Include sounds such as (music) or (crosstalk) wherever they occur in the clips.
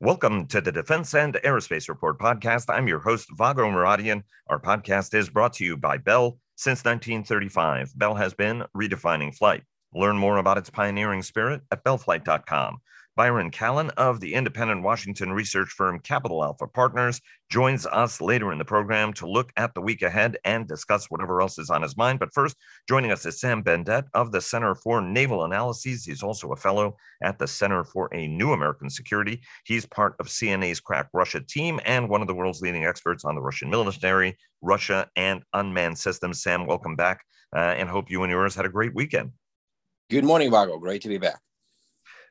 Welcome to the Defense and Aerospace Report podcast. I'm your host, Vago Muradian. Our podcast is brought to you by Bell. Since 1935, Bell has been redefining flight. Learn more about its pioneering spirit at bellflight.com. Byron Callan of the independent Washington research firm Capital Alpha Partners joins us later in the program to look at the week ahead and discuss whatever else is on his mind. But first, joining us is Sam Bendett of the Center for Naval Analyses. He's also a fellow at the Center for a New American Security. He's part of CNA's Crack Russia team and one of the world's leading experts on the Russian military, Russia, and unmanned systems. Sam, welcome back uh, and hope you and yours had a great weekend. Good morning, Vago. Great to be back.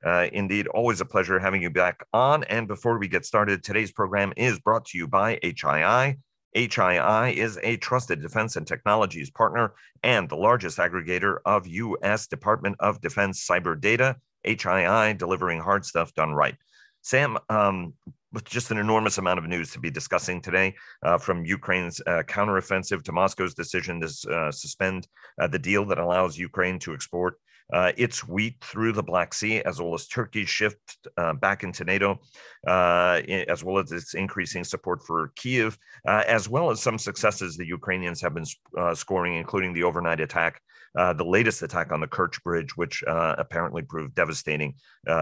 Uh, indeed, always a pleasure having you back on. And before we get started, today's program is brought to you by HII. HII is a trusted defense and technologies partner and the largest aggregator of U.S. Department of Defense cyber data. HII delivering hard stuff done right. Sam, um, with just an enormous amount of news to be discussing today, uh, from Ukraine's uh, counteroffensive to Moscow's decision to uh, suspend uh, the deal that allows Ukraine to export uh, its wheat through the Black Sea, as well as Turkey's shift uh, back into NATO, uh, as well as its increasing support for Kiev, uh, as well as some successes the Ukrainians have been uh, scoring, including the overnight attack. The latest attack on the Kerch Bridge, which apparently proved devastating,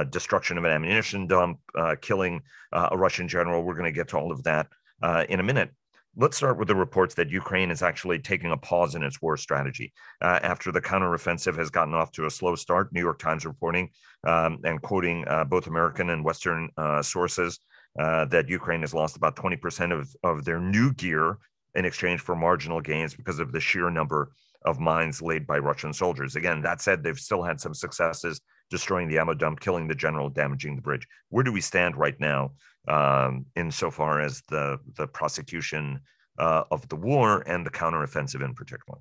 destruction of an ammunition dump, killing a Russian general. We're going to get to all of that in a minute. Let's start with the reports that Ukraine is actually taking a pause in its war strategy uh, after the counteroffensive has gotten off to a slow start. New York Times reporting um, and quoting uh, both American and Western uh, sources uh, that Ukraine has lost about 20% of, of their new gear in exchange for marginal gains because of the sheer number of mines laid by Russian soldiers. Again, that said, they've still had some successes destroying the ammo dump, killing the general, damaging the bridge. Where do we stand right now um, insofar as the the prosecution uh, of the war and the counteroffensive in particular.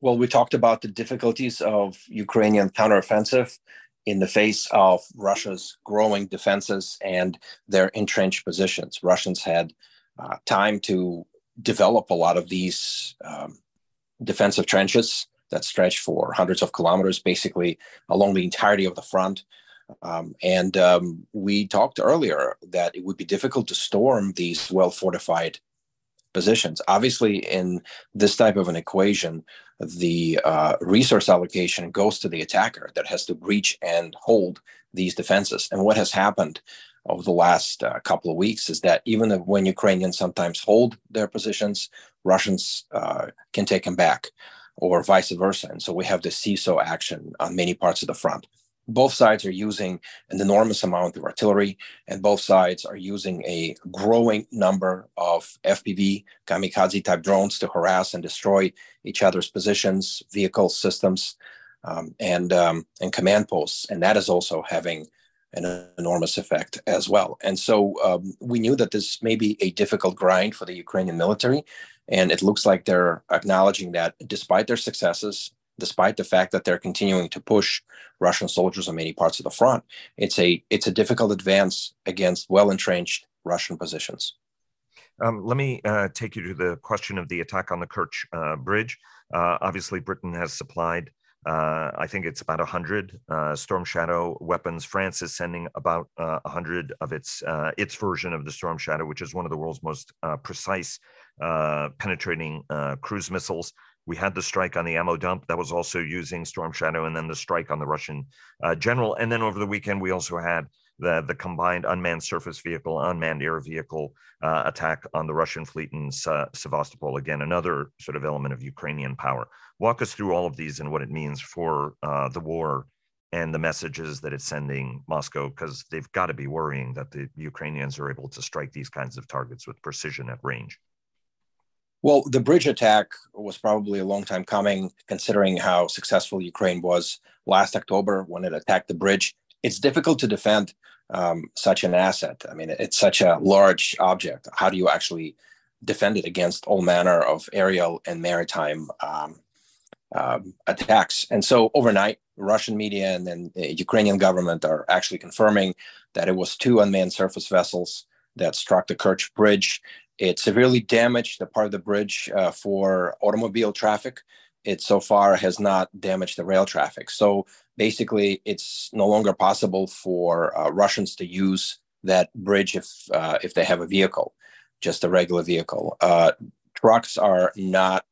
Well, we talked about the difficulties of Ukrainian counteroffensive in the face of Russia's growing defenses and their entrenched positions. Russians had uh, time to develop a lot of these um, defensive trenches that stretch for hundreds of kilometers, basically along the entirety of the front. Um, and um, we talked earlier that it would be difficult to storm these well fortified positions. Obviously, in this type of an equation, the uh, resource allocation goes to the attacker that has to breach and hold these defenses. And what has happened over the last uh, couple of weeks is that even when Ukrainians sometimes hold their positions, Russians uh, can take them back, or vice versa. And so we have the seesaw action on many parts of the front both sides are using an enormous amount of artillery, and both sides are using a growing number of FPV kamikaze type drones to harass and destroy each other's positions, vehicles, systems, um, and um, and command posts, and that is also having an enormous effect as well. And so um, we knew that this may be a difficult grind for the Ukrainian military, and it looks like they're acknowledging that despite their successes despite the fact that they're continuing to push Russian soldiers on many parts of the front. It's a it's a difficult advance against well entrenched Russian positions. Um, let me uh, take you to the question of the attack on the Kerch uh, Bridge. Uh, obviously, Britain has supplied, uh, I think it's about 100 uh, Storm Shadow weapons. France is sending about 100 uh, of its its version of the Storm Shadow, which is one of the world's most precise penetrating cruise missiles. We had the strike on the ammo dump that was also using Storm Shadow, and then the strike on the Russian uh, general. And then over the weekend, we also had the, the combined unmanned surface vehicle, unmanned air vehicle uh, attack on the Russian fleet in Sevastopol. Again, another sort of element of Ukrainian power. Walk us through all of these and what it means for uh, the war and the messages that it's sending Moscow, because they've got to be worrying that the Ukrainians are able to strike these kinds of targets with precision at range. Well, the bridge attack was probably a long time coming, considering how successful Ukraine was last October when it attacked the bridge. It's difficult to defend um, such an asset. I mean, it's such a large object. How do you actually defend it against all manner of aerial and maritime um, um, attacks? And so, overnight, Russian media and then the Ukrainian government are actually confirming that it was two unmanned surface vessels that struck the Kerch Bridge it severely damaged the part of the bridge uh, for automobile traffic. It so far has not damaged the rail traffic. So basically, it's no longer possible for uh, Russians to use that bridge if uh, if they have a vehicle, just a regular vehicle. Uh, trucks are not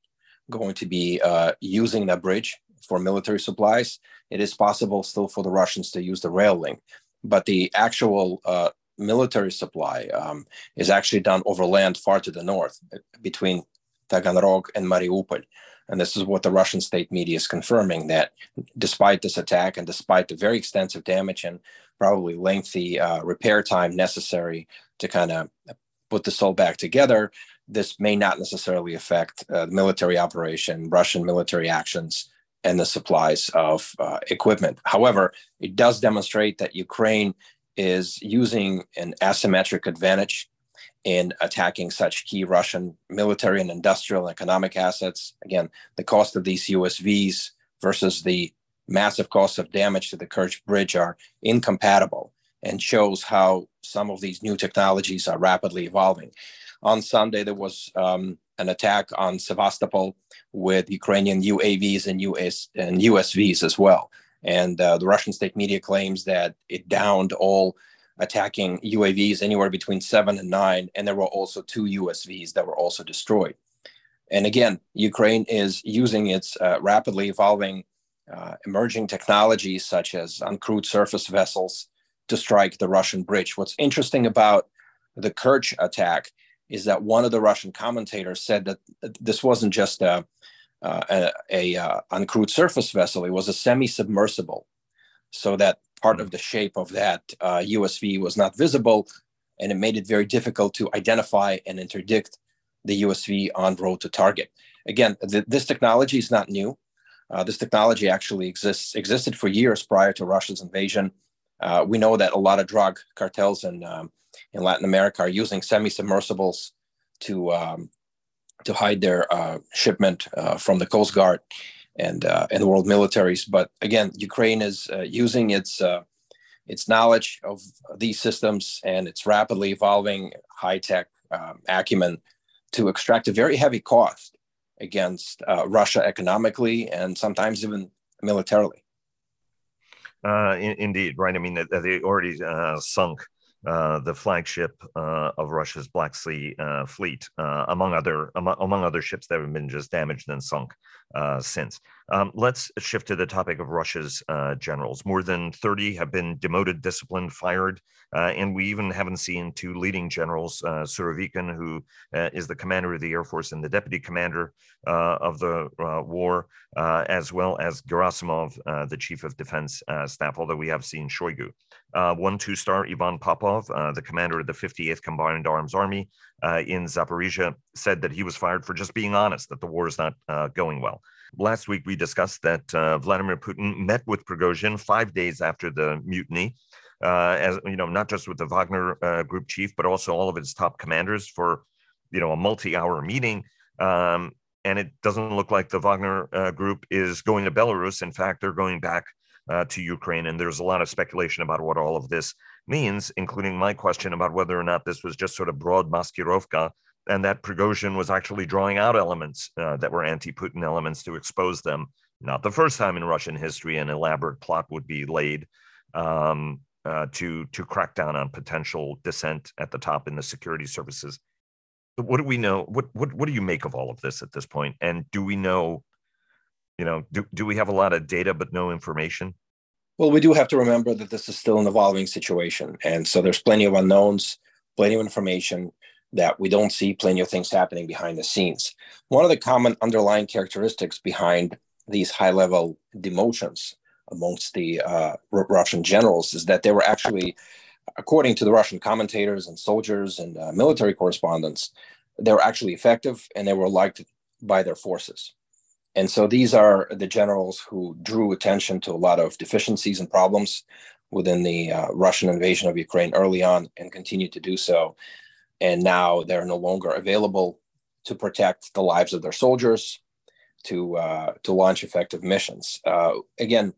going to be uh, using that bridge for military supplies. It is possible still for the Russians to use the rail link, but the actual uh, military supply um, is actually done over land far to the north between Taganrog and Mariupol. And this is what the Russian state media is confirming that despite this attack and despite the very extensive damage and probably lengthy uh, repair time necessary to kind of put this all back together, this may not necessarily affect uh, military operation, Russian military actions, and the supplies of uh, equipment. However, it does demonstrate that Ukraine is using an asymmetric advantage in attacking such key Russian military and industrial and economic assets. Again, the cost of these USVs versus the massive cost of damage to the Kerch Bridge are incompatible and shows how some of these new technologies are rapidly evolving. On Sunday, there was um, an attack on Sevastopol with Ukrainian UAVs and, US, and USVs as well. And uh, the Russian state media claims that it downed all attacking UAVs anywhere between seven and nine. And there were also two USVs that were also destroyed. And again, Ukraine is using its uh, rapidly evolving uh, emerging technologies such as uncrewed surface vessels to strike the Russian bridge. What's interesting about the Kerch attack is that one of the Russian commentators said that this wasn't just a, uh, a, a uh, uncrewed surface vessel; it was a semi-submersible, so that part of the shape of that uh, USV was not visible, and it made it very difficult to identify and interdict the USV on road to target. Again, th- this technology is not new. Uh, this technology actually exists existed for years prior to Russia's invasion. Uh, we know that a lot of drug cartels in um, in Latin America are using semi-submersibles to um, to hide their uh, shipment uh, from the Coast Guard and uh, and world militaries. But again, Ukraine is uh, using its uh, its knowledge of these systems and its rapidly evolving high tech um, acumen to extract a very heavy cost against uh, Russia economically and sometimes even militarily. In, indeed, right. I mean, they, they already sunk uh, the flagship uh, of Russia's Black Sea uh, fleet, uh, among other among, among, other ships that have been just damaged and sunk uh, since. Um, let's shift to the topic of Russia's uh, generals. More than 30 have been demoted, disciplined, fired, uh, and we even haven't seen two leading generals, uh, Surovikin, who uh, is the commander of the Air Force and the deputy commander of the war, as well as Gerasimov, the chief of defense staff, although we have seen Shoigu. one two-star Ivan Popov uh, the commander of the 58th Combined Arms Army uh, in Zaporizhia, said that he was fired for just being honest, that the war is not uh, going well. Last week, we discussed that uh, Vladimir Putin met with Prigozhin five days after the mutiny, uh, as you know, not just with the Wagner uh, group chief, but also all of its top commanders for, you know, a multi-hour meeting. Um, and it doesn't look like the Wagner group is going to Belarus. In fact, they're going back uh, to Ukraine. And there's a lot of speculation about what all of this means, including my question about whether or not this was just sort of broad maskirovka and that Prigozhin was actually drawing out elements uh, that were anti Putin elements to expose them. Not the first time in Russian history an elaborate plot would be laid um, uh, to, to crack down on potential dissent at the top in the security services. But what do we know? What, what, what do you make of all of this at this point? And do we know you know do, do we have a lot of data but no information well we do have to remember that this is still an evolving situation and so there's plenty of unknowns plenty of information that we don't see plenty of things happening behind the scenes. One of the common underlying characteristics behind these high level demotions amongst the uh, russian generals is that they were actually according to the russian commentators and soldiers and uh, military correspondents they were actually effective and they were liked by their forces and so these are the generals who drew attention to a lot of deficiencies and problems within the uh, Russian invasion of Ukraine early on and continue to do so. And now they're no longer available to protect the lives of their soldiers, to uh, to launch effective missions. Uh, again,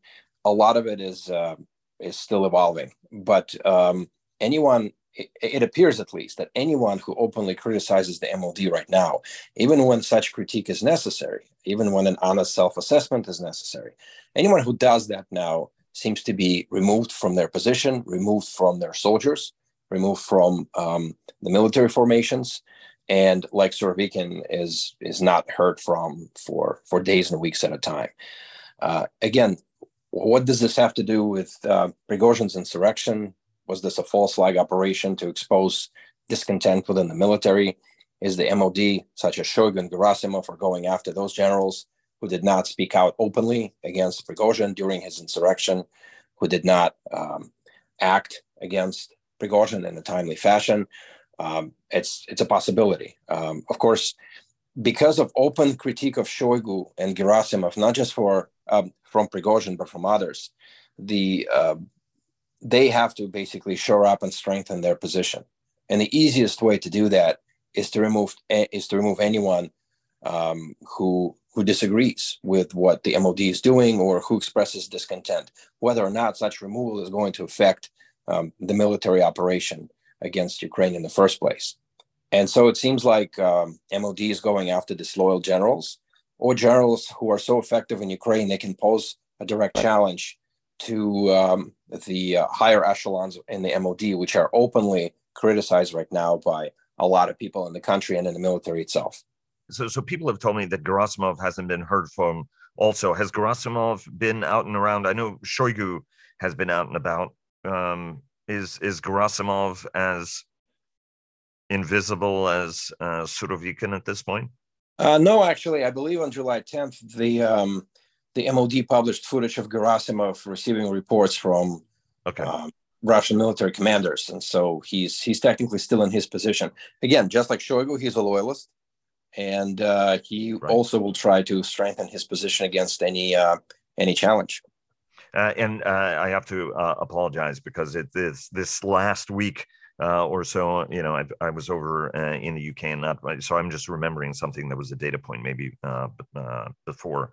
a lot of it is uh, is still evolving, but um, anyone it, appears at least that anyone who openly criticizes the MOD right now, even when such critique is necessary, even when an honest self assessment is necessary, anyone who does that now seems to be removed from their position, removed from their soldiers, removed from um, the military formations, and like Surovikin is is not heard from for for days and weeks at a time. Uh, again, what does this have to do with uh, Prigozhin's insurrection? Was this a false flag operation to expose discontent within the military? Is the MOD, such as Shoigu and Gerasimov, are going after those generals who did not speak out openly against Prigozhin during his insurrection, who did not um, act against Prigozhin in a timely fashion? Um, it's it's a possibility. Um, of course, because of open critique of Shoigu and Gerasimov, not just for um, from Prigozhin but from others, the uh, they have to basically shore up and strengthen their position. And the easiest way to do that is to remove is to remove anyone um, who who disagrees with what the MOD is doing or who expresses discontent, whether or not such removal is going to affect um, the military operation against Ukraine in the first place. And so it seems like um, MOD is going after disloyal generals or generals who are so effective in Ukraine they can pose a direct challenge to um, the uh, higher echelons in the MOD, which are openly criticized right now by a lot of people in the country and in the military itself. So, so people have told me that Gerasimov hasn't been heard from. Also, has Gerasimov been out and around? I know Shoigu has been out and about. Um, is is Gerasimov as invisible as uh, Surovikin at this point? Uh, no, actually, I believe on July 10th, the um, the MOD published footage of Gerasimov receiving reports from okay. um, Russian military commanders, and so he's he's technically still in his position. Again, just like Shoigu, he's a loyalist, and uh, he right. also will try to strengthen his position against any uh, any challenge. Uh, and uh, I have to uh, apologize because it is this last week uh, or so. You know, I, I was over uh, in the UK and not so. I'm just remembering something that was a data point maybe uh, before.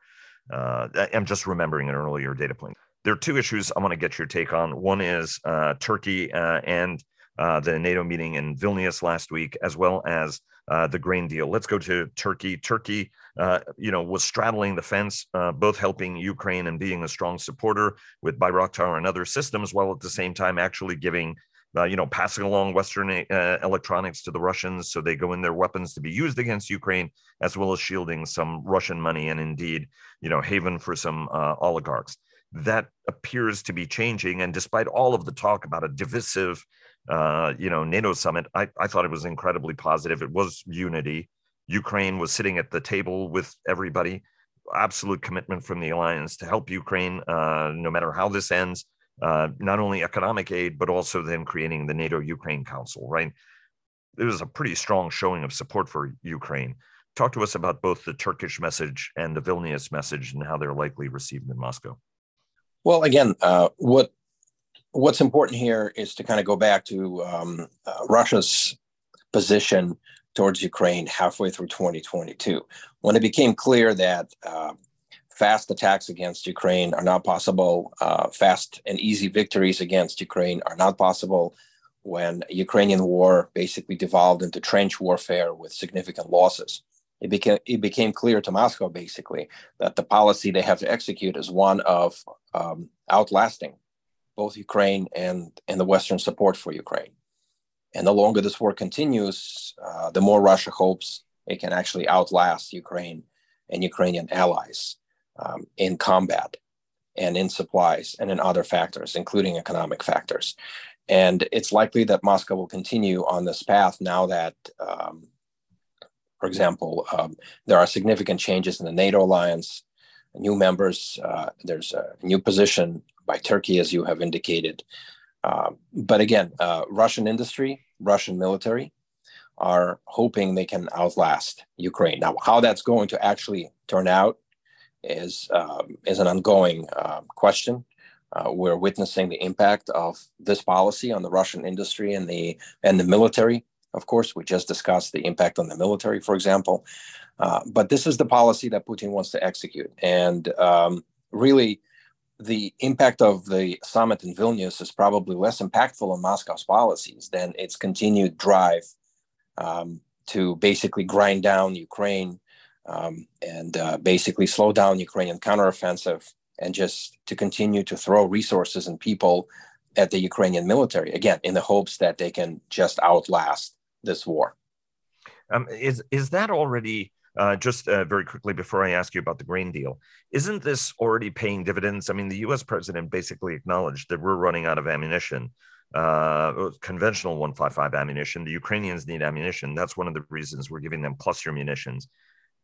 I'm just remembering an earlier data point. There are two issues I want to get your take on. One is Turkey and the NATO meeting in Vilnius last week, as well as uh, the grain deal. Let's go to Turkey. Turkey, uh, you know, was straddling the fence, uh, both helping Ukraine and being a strong supporter with Bayraktar and other systems, while at the same time actually giving. Uh, you know, passing along Western uh, electronics to the Russians so they go in their weapons to be used against Ukraine, as well as shielding some Russian money and indeed, you know, haven for some oligarchs. That appears to be changing. And despite all of the talk about a divisive uh, you know, NATO summit, I, I thought it was incredibly positive. It was unity. Ukraine was sitting at the table with everybody. Absolute commitment from the alliance to help Ukraine, uh, no matter how this ends. Uh, not only economic aid, but also then creating the NATO Ukraine Council. Right, it was a pretty strong showing of support for Ukraine. Talk to us about both the Turkish message and the Vilnius message, and how they're likely received in Moscow. Well, again, uh, what what's important here is to kind of go back to um, uh, Russia's position towards Ukraine halfway through 2022, when it became clear that uh, fast attacks against Ukraine are not possible, uh, fast and easy victories against Ukraine are not possible. When Ukrainian war basically devolved into trench warfare with significant losses, it became it became clear to Moscow basically that the policy they have to execute is one of um, outlasting both Ukraine and, and the Western support for Ukraine. And the longer this war continues, uh, the more Russia hopes it can actually outlast Ukraine and Ukrainian allies um, in combat and in supplies and in other factors, including economic factors. And it's likely that Moscow will continue on this path now that, um, for example, um, there are significant changes in the NATO alliance, new members, uh, there's a new position by Turkey, as you have indicated. Uh, but again, uh, Russian industry, Russian military are hoping they can outlast Ukraine. Now, how that's going to actually turn out is um, is an ongoing uh, question. Uh, we're witnessing the impact of this policy on the Russian industry and the and the military. Of course, we just discussed the impact on the military, for example. Uh, but this is the policy that Putin wants to execute, and um, really, the impact of the summit in Vilnius is probably less impactful on Moscow's policies than its continued drive um, to basically grind down Ukraine um, and uh, basically slow down Ukrainian counteroffensive and just to continue to throw resources and people at the Ukrainian military, again, in the hopes that they can just outlast this war. Um, is, is that already, uh, just uh, very quickly before I ask you about the grain deal, isn't this already paying dividends? I mean, the US president basically acknowledged that we're running out of ammunition uh, conventional 155 ammunition. The Ukrainians need ammunition. That's one of the reasons we're giving them cluster munitions.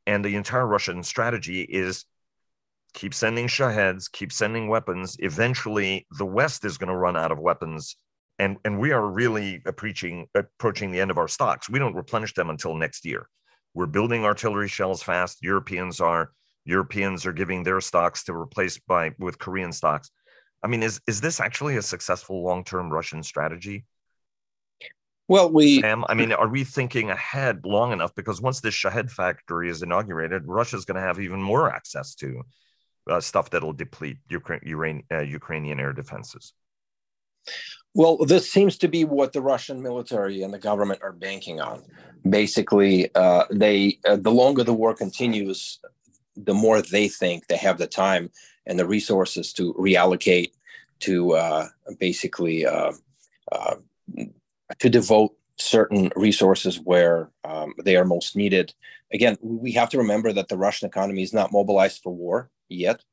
And the entire Russian strategy is keep sending Shaheds, keep sending weapons. Eventually, the West is going to run out of weapons. And, and we are really approaching, approaching the end of our stocks. We don't replenish them until next year. We're building artillery shells fast. Europeans are. Europeans are giving their stocks to replace by with Korean stocks. I mean, is is this actually a successful long term Russian strategy? Well, we. Sam, I mean, are we thinking ahead long enough? Because once this Shahed factory is inaugurated, Russia's going to have even more access to uh, stuff that'll deplete Ukraine, uh, Ukrainian air defenses. Well, this seems to be what the Russian military and the government are banking on. Basically, uh, they uh, the longer the war continues, the more they think they have the time and the resources to reallocate to uh, basically uh, uh, to devote certain resources where um, they are most needed. Again, we have to remember that the Russian economy is not mobilized for war yet.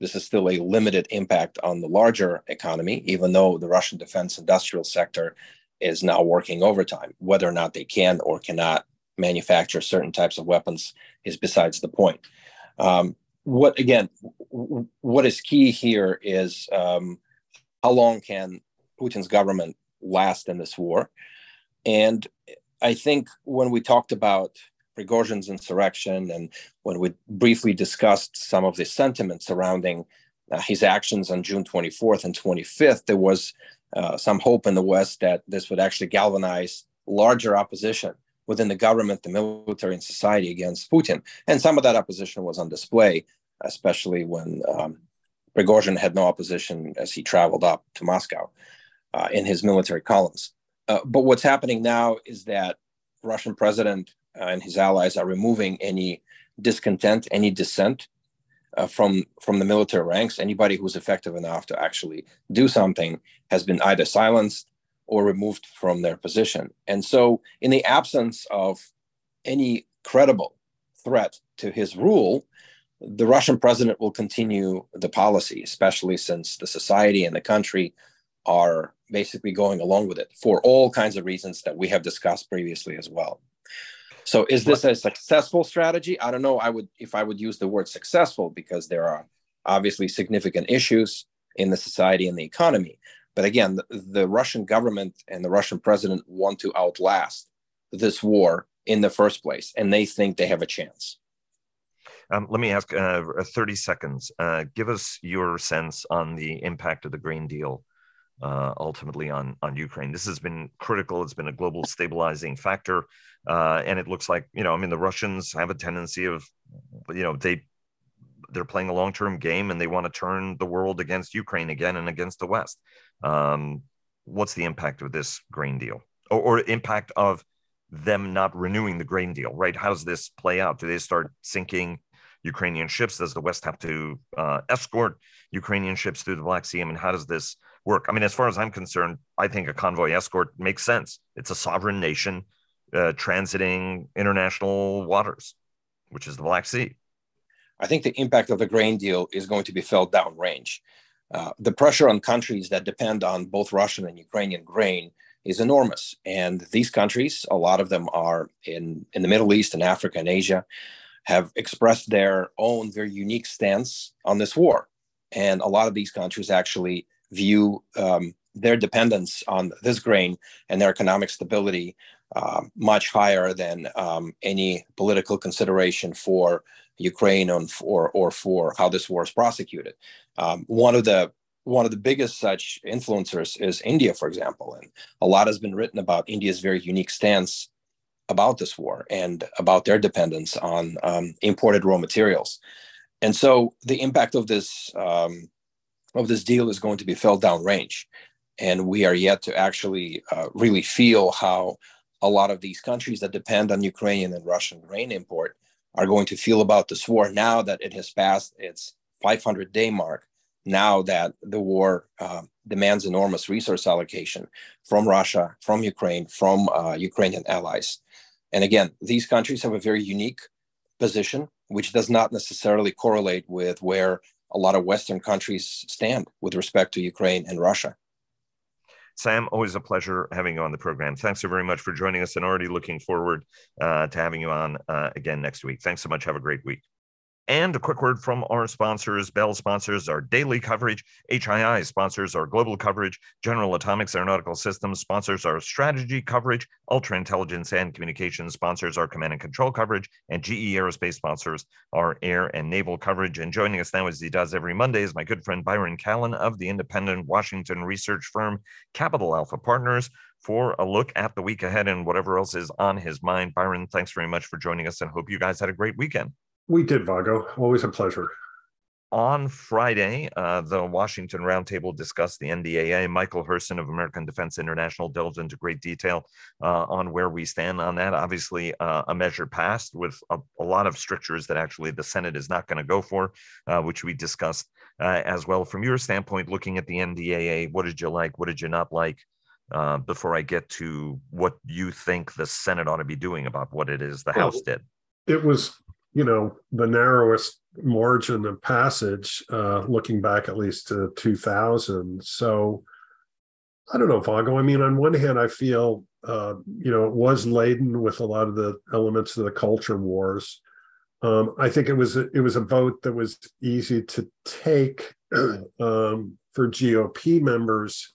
This is still a limited impact on the larger economy, even though the Russian defense industrial sector is now working overtime. Whether or not they can or cannot manufacture certain types of weapons is besides the point. Um, what again what is key here is um, how long can putin's government last in this war and i think when we talked about prigozhin's insurrection and when we briefly discussed some of the sentiment surrounding uh, his actions on june 24th and 25th there was uh, some hope in the west that this would actually galvanize larger opposition within the government, the military, and society against Putin. And some of that opposition was on display, especially when um, Prigozhin had no opposition as he traveled up to Moscow uh, in his military columns. Uh, but what's happening now is that Russian president and his allies are removing any discontent, any dissent uh, from from the military ranks. Anybody who's effective enough to actually do something has been either silenced or removed from their position. And so, in the absence of any credible threat to his rule, the Russian president will continue the policy, especially since the society and the country are basically going along with it for all kinds of reasons that we have discussed previously as well. So is this a successful strategy? I don't know. I would if I would use the word successful because there are obviously significant issues in the society and the economy. But again, the, the Russian government and the Russian president want to outlast this war in the first place, and they think they have a chance. Um, let me ask uh, 30 seconds. Uh, give us your sense on the impact of the grain deal uh, ultimately on, on Ukraine. This has been critical. It's been a global stabilizing factor. Uh, and it looks like, you know, I mean, the Russians have a tendency of, you know, they they're playing a long-term game and they want to turn the world against Ukraine again and against the West. Um, what's the impact of this grain deal or, or, impact of them not renewing the grain deal, right? How does this play out? Do they start sinking Ukrainian ships? Does the West have to uh, escort Ukrainian ships through the Black Sea? I mean, how does this work? I mean, as far as I'm concerned, I think a convoy escort makes sense. It's a sovereign nation uh, transiting international waters, which is the Black Sea. I think the impact of the grain deal is going to be felt downrange. Uh, the pressure on countries that depend on both Russian and Ukrainian grain is enormous. And these countries, a lot of them are in, in the Middle East and Africa and Asia, have expressed their own very unique stance on this war. And a lot of these countries actually view um, their dependence on this grain and their economic stability uh, much higher than um, any political consideration for Ukraine on for or for how this war is prosecuted. Um, one of the one of the biggest such influencers is India, for example, and a lot has been written about India's very unique stance about this war and about their dependence on um, imported raw materials. And so the impact of this um, of this deal is going to be felt downrange, and we are yet to actually uh, really feel how a lot of these countries that depend on Ukrainian and Russian grain import are going to feel about this war now that it has passed its 500 day mark now that the war uh, demands enormous resource allocation from Russia, from Ukraine, from uh, Ukrainian allies. And again, these countries have a very unique position, which does not necessarily correlate with where a lot of Western countries stand with respect to Ukraine and Russia. Sam, always a pleasure having you on the program. Thanks so very much for joining us and already looking forward uh, to having you on uh, again next week. Thanks so much. Have a great week. And a quick word from our sponsors. Bell sponsors our daily coverage. HII sponsors our global coverage. General Atomics Aeronautical Systems sponsors our strategy coverage. Ultra Intelligence and Communications sponsors our command and control coverage. And GE Aerospace sponsors our air and naval coverage. And joining us now, as he does every Monday, is my good friend Byron Callan of the independent Washington research firm Capital Alpha Partners for a look at the week ahead and whatever else is on his mind. Byron, thanks very much for joining us and hope you guys had a great weekend. We did, Vago. Always a pleasure. On Friday, uh, the Washington Roundtable discussed the NDAA. Michael Herson of American Defense International delved into great detail uh, on where we stand on that. Obviously, uh, a measure passed with a, a, lot of strictures that actually the Senate is not going to go for, uh, which we discussed uh, as well. From your standpoint, looking at the NDAA, what did you like? What did you not like? Uh, before I get to what you think the Senate ought to be doing about what it is the well, House did. It was you know the narrowest margin of passage uh, looking back at least to 2000 so i don't know vago. I mean on one hand i feel uh, you know it was laden with a lot of the elements of the culture wars. Um, i think it was a, it was a vote that was easy to take (clears throat) um, for gop members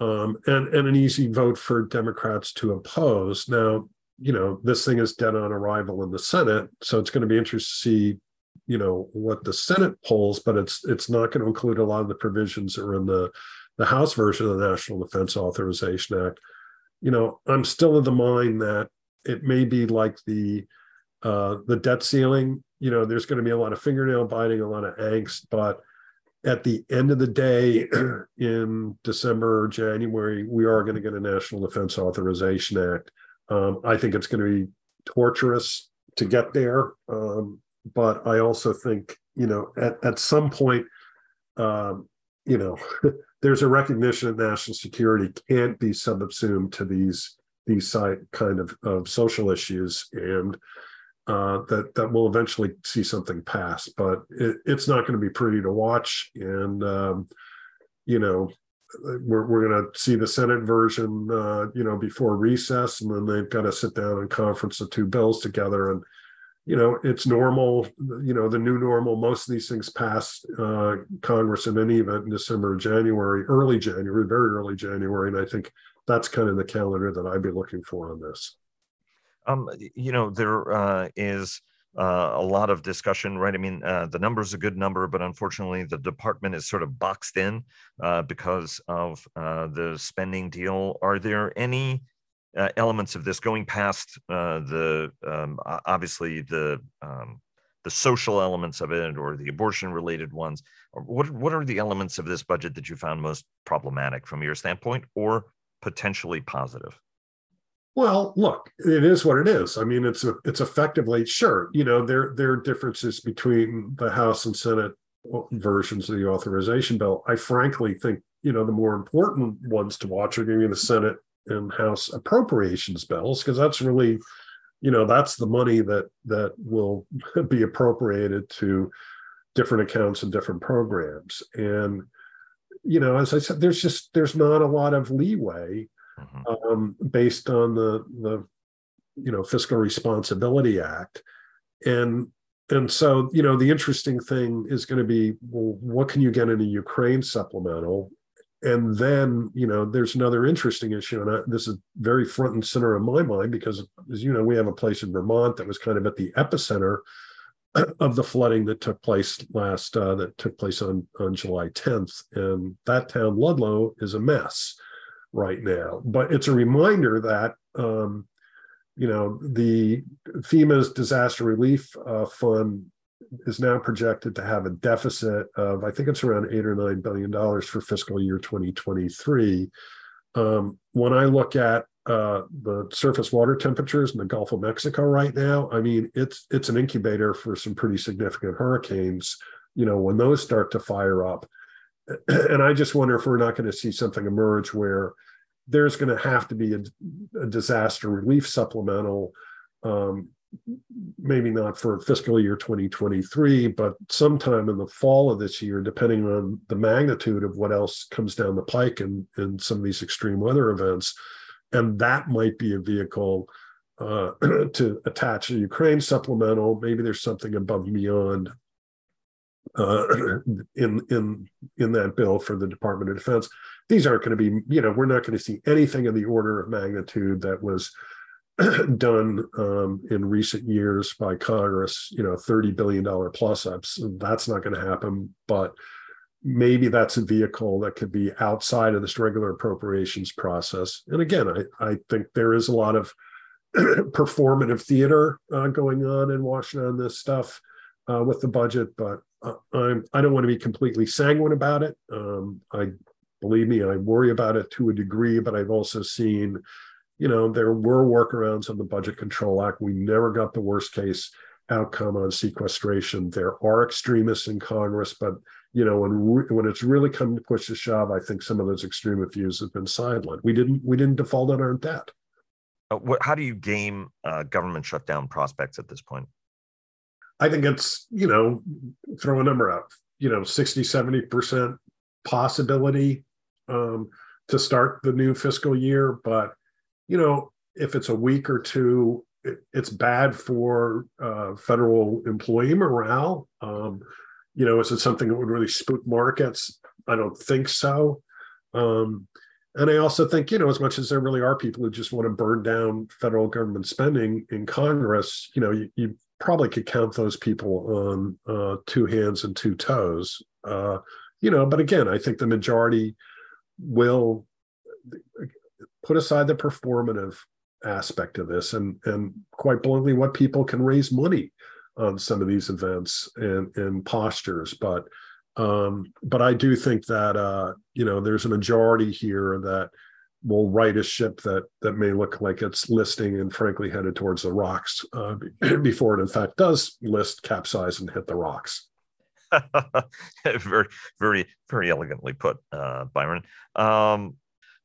um, and, and an easy vote for democrats to oppose. Now you know, this thing is dead on arrival in the Senate. So it's going to be interesting to see, you know, what the Senate polls, but it's it's not going to include a lot of the provisions that are in the the House version of the National Defense Authorization Act. You know, I'm still of the mind that it may be like the uh, the debt ceiling. You know, there's going to be a lot of fingernail biting, a lot of angst, but at the end of the day, (clears throat) in December or January, we are going to get a National Defense Authorization Act um, I think it's going to be torturous to get there. Um, but I also think, you know, at, at some point, um, you know, (laughs) there's a recognition that national security can't be subsumed to these these kind of, of social issues and uh, that that will eventually see something pass. But it, it's not going to be pretty to watch. And um, you know, we're, we're going to see the Senate version, uh, you know, before recess, and then they've got to sit down and conference the two bills together. And, you know, it's normal, you know, the new normal. Most of these things pass uh, Congress in any event in December, January, early January, very early January. And I think that's kind of the calendar that I'd be looking for on this. Um, you know, there uh, is uh, a lot of discussion, right? I mean, uh, the number is a good number, but unfortunately, the department is sort of boxed in uh, because of uh, the spending deal. Are there any uh, elements of this going past uh, the um, obviously the um, the social elements of it or the abortion related ones? What what are the elements of this budget that you found most problematic from your standpoint, or potentially positive? Well, look, it is what it is. I mean, it's a, it's effectively sure. You know, there there are differences between the House and Senate versions of the authorization bill. I frankly think you know the more important ones to watch are going to be the Senate and House appropriations bills because that's really, you know, that's the money that that will (laughs) be appropriated to different accounts and different programs. And you know, as I said, there's just there's not a lot of leeway mm-hmm. um, based on the the you know Fiscal Responsibility Act, and and so you know the interesting thing is going to be well, what can you get in a Ukraine supplemental, and then you know there's another interesting issue, and I, this is very front and center in my mind because as you know we have a place in Vermont that was kind of at the epicenter (clears throat) of the flooding that took place last uh, that took place on on July 10th, and that town Ludlow is a mess right now. But it's a reminder that um, you know the FEMA's disaster relief uh, fund is now projected to have a deficit of I think it's around eight or nine billion dollars for fiscal year 2023. Um, when I look at uh, the surface water temperatures in the Gulf of Mexico right now, I mean it's it's an incubator for some pretty significant hurricanes you know, when those start to fire up, (clears throat) and I just wonder if we're not going to see something emerge where there's going to have to be a, a disaster relief supplemental um, maybe not for fiscal year 2023, but sometime in the fall of this year, depending on the magnitude of what else comes down the pike in, in some of these extreme weather events. And that might be a vehicle uh, (clears throat) to attach a Ukraine supplemental. Maybe there's something above and beyond uh, (clears throat) in in in that bill for the Department of Defense. These aren't going to be, you know, we're not going to see anything in the order of magnitude that was (clears throat) done um, in recent years by Congress, you know, $30 billion plus ups. That's not going to happen. But maybe that's a vehicle that could be outside of this regular appropriations process. And again, I, I think there is a lot of (clears throat) performative theater uh, going on in Washington on this stuff uh, with the budget, but I'm, I don't want to be completely sanguine about it. Um, I believe me, I worry about it to a degree, but I've also seen you know, there were workarounds on the Budget Control Act. We never got the worst case outcome on sequestration. There are extremists in Congress, but you know, when when it's really come to push the shove, I think some of those extremist views have been sidelined. We didn't we didn't default on our debt. Uh, what, how do you game uh, government shutdown prospects at this point? I think it's, you know, throw a number out, you know, 60, 70% possibility um, to start the new fiscal year. But you know, if it's a week or two, it, it's bad for uh, federal employee morale. Um, you know, is it something that would really spook markets? I don't think so. Um, and I also think, you know, as much as there really are people who just want to burn down federal government spending in Congress, you know, you, you probably could count those people on uh, two hands and two toes. Uh, you know, but again, I think the majority will put aside the performative aspect of this and and quite bluntly what people can raise money on some of these events and and postures but um but i do think that uh you know there's a majority here that will right a ship that that may look like it's listing and frankly headed towards the rocks uh, (clears throat) before it in fact does list capsize and hit the rocks. (laughs) Very very very elegantly put uh byron. Um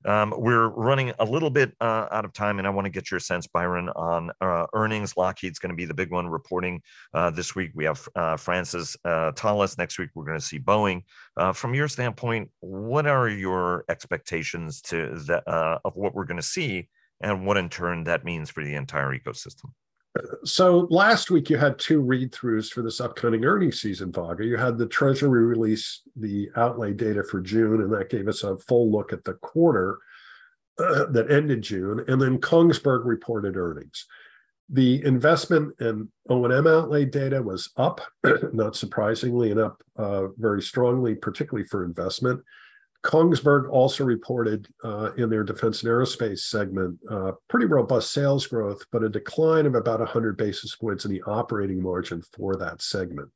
um, we're running a little bit uh, out of time, and I want to get your sense, Byron, on uh, earnings. Lockheed's going to be the big one reporting uh, this week. We have uh, France's uh, Thales. Next week, we're going to see Boeing. Uh, from your standpoint, what are your expectations to that, of what we're going to see, and what in turn that means for the entire ecosystem? So last week you had two read-throughs for this upcoming earnings season, Vago. You had the Treasury release the outlay data for June, and that gave us a full look at the quarter uh, that ended June. And then Kongsberg reported earnings. The investment and O&M outlay data was up, (clears throat) not surprisingly, and up uh, very strongly, particularly for investment. Kongsberg also reported uh, in their defense and aerospace segment uh, pretty robust sales growth, but a decline of about 100 basis points in the operating margin for that segment.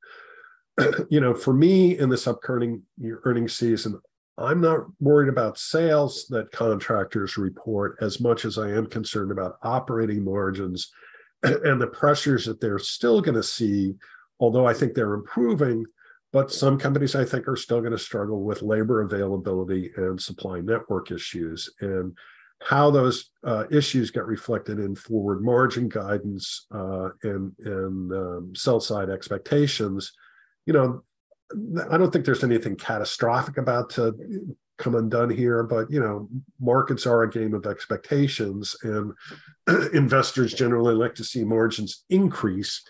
(clears throat) you know, for me in this upcoming earnings season, I'm not worried about sales that contractors report as much as I am concerned about operating margins (clears throat) and the pressures that they're still going to see, although I think they're improving but some companies, I think, are still going to struggle with labor availability and supply network issues. And how those uh, issues get reflected in forward margin guidance uh, and, and um, sell side expectations, you know, I don't think there's anything catastrophic about to come undone here, but you know, markets are a game of expectations, and (clears throat) investors generally like to see margins increase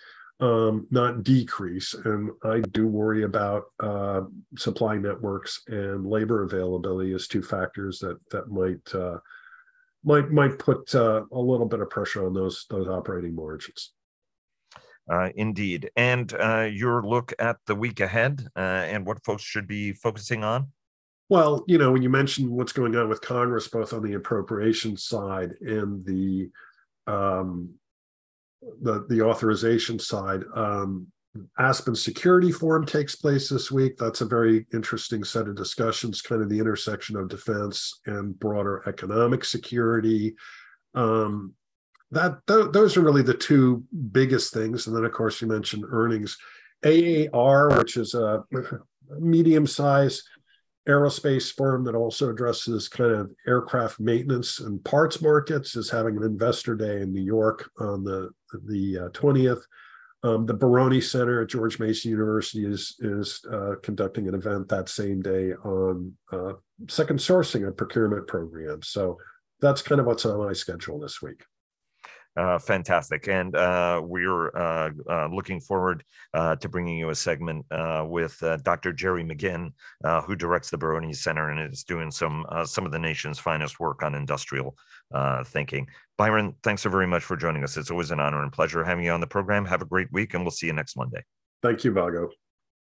um, not decrease. And I do worry about uh, supply networks and labor availability as two factors that that might uh, might might put uh, a little bit of pressure on those those operating margins. Uh, indeed. And uh, your look at the week ahead uh, and what folks should be focusing on? Well, you know, when you mentioned what's going on with Congress, both on the appropriation side and the um, the the authorization side. Um, Aspen Security Forum takes place this week. That's a very interesting set of discussions, kind of the intersection of defense and broader economic security. Um, that th- those are really the two biggest things. And then, of course, you mentioned earnings. AAR, which is a (laughs) medium sized aerospace firm that also addresses kind of aircraft maintenance and parts markets, is having an investor day in New York on the the uh, 20th. Um, the Baroni Center at George Mason University is is uh, conducting an event that same day on uh, second sourcing and procurement programs. So that's kind of what's on my schedule this week. Uh, fantastic. And uh, we're uh, uh looking forward uh, to bringing you a segment uh, with Dr. Jerry McGinn, who directs the Baroni Center and is doing some some of the nation's finest work on industrial thinking. Byron, thanks so very much for joining us. It's always an honor and pleasure having you on the program. Have a great week, and we'll see you next Monday. Thank you, Vago.